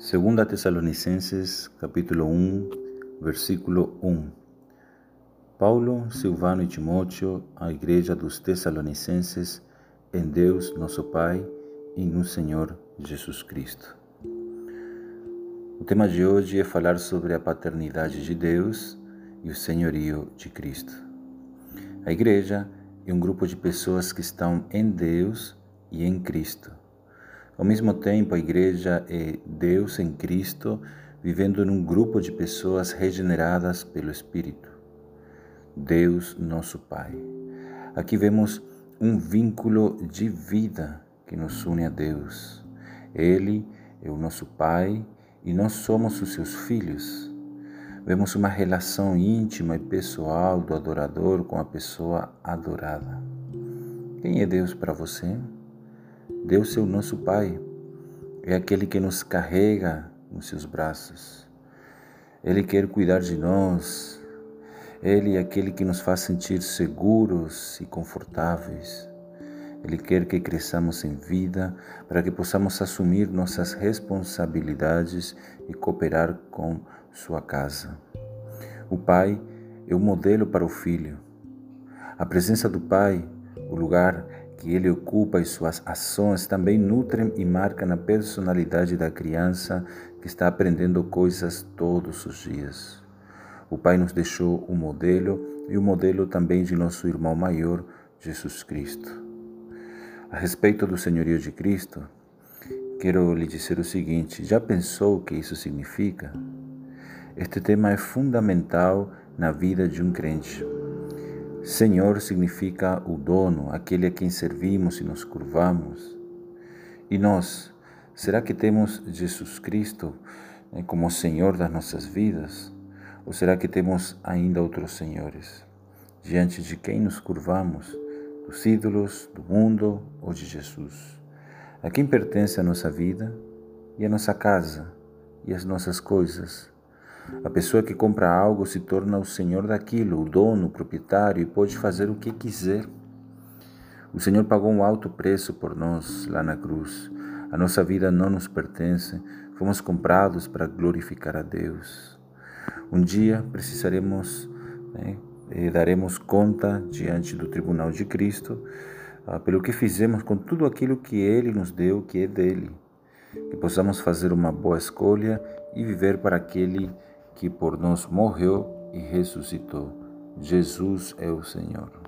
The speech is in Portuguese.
Segunda Tessalonicenses, capítulo 1, versículo 1. Paulo, Silvano e Timóteo, a igreja dos Tessalonicenses, em Deus, nosso Pai, e no Senhor Jesus Cristo. O tema de hoje é falar sobre a paternidade de Deus e o senhorio de Cristo. A igreja é um grupo de pessoas que estão em Deus e em Cristo ao mesmo tempo, a igreja é Deus em Cristo, vivendo num grupo de pessoas regeneradas pelo Espírito. Deus, nosso Pai. Aqui vemos um vínculo de vida que nos une a Deus. Ele é o nosso Pai e nós somos os seus filhos. Vemos uma relação íntima e pessoal do adorador com a pessoa adorada. Quem é Deus para você? Deus é o nosso Pai, é aquele que nos carrega nos seus braços. Ele quer cuidar de nós. Ele é aquele que nos faz sentir seguros e confortáveis. Ele quer que cresçamos em vida para que possamos assumir nossas responsabilidades e cooperar com sua casa. O Pai é o modelo para o filho. A presença do Pai, o lugar que ele ocupa e suas ações também nutrem e marcam a personalidade da criança que está aprendendo coisas todos os dias. O Pai nos deixou o um modelo e o um modelo também de nosso irmão maior, Jesus Cristo. A respeito do senhorio de Cristo, quero lhe dizer o seguinte: já pensou o que isso significa? Este tema é fundamental na vida de um crente. Senhor significa o dono, aquele a quem servimos e nos curvamos. E nós, será que temos Jesus Cristo né, como Senhor das nossas vidas? Ou será que temos ainda outros senhores? Diante de quem nos curvamos? Dos ídolos, do mundo ou de Jesus? A quem pertence a nossa vida e a nossa casa e as nossas coisas? A pessoa que compra algo se torna o senhor daquilo, o dono, o proprietário e pode fazer o que quiser. O Senhor pagou um alto preço por nós lá na cruz. A nossa vida não nos pertence, fomos comprados para glorificar a Deus. Um dia precisaremos né, e daremos conta diante do tribunal de Cristo ah, pelo que fizemos com tudo aquilo que Ele nos deu, que é dele. Que possamos fazer uma boa escolha e viver para aquele que por nós morreu e ressuscitou. Jesus é o Senhor.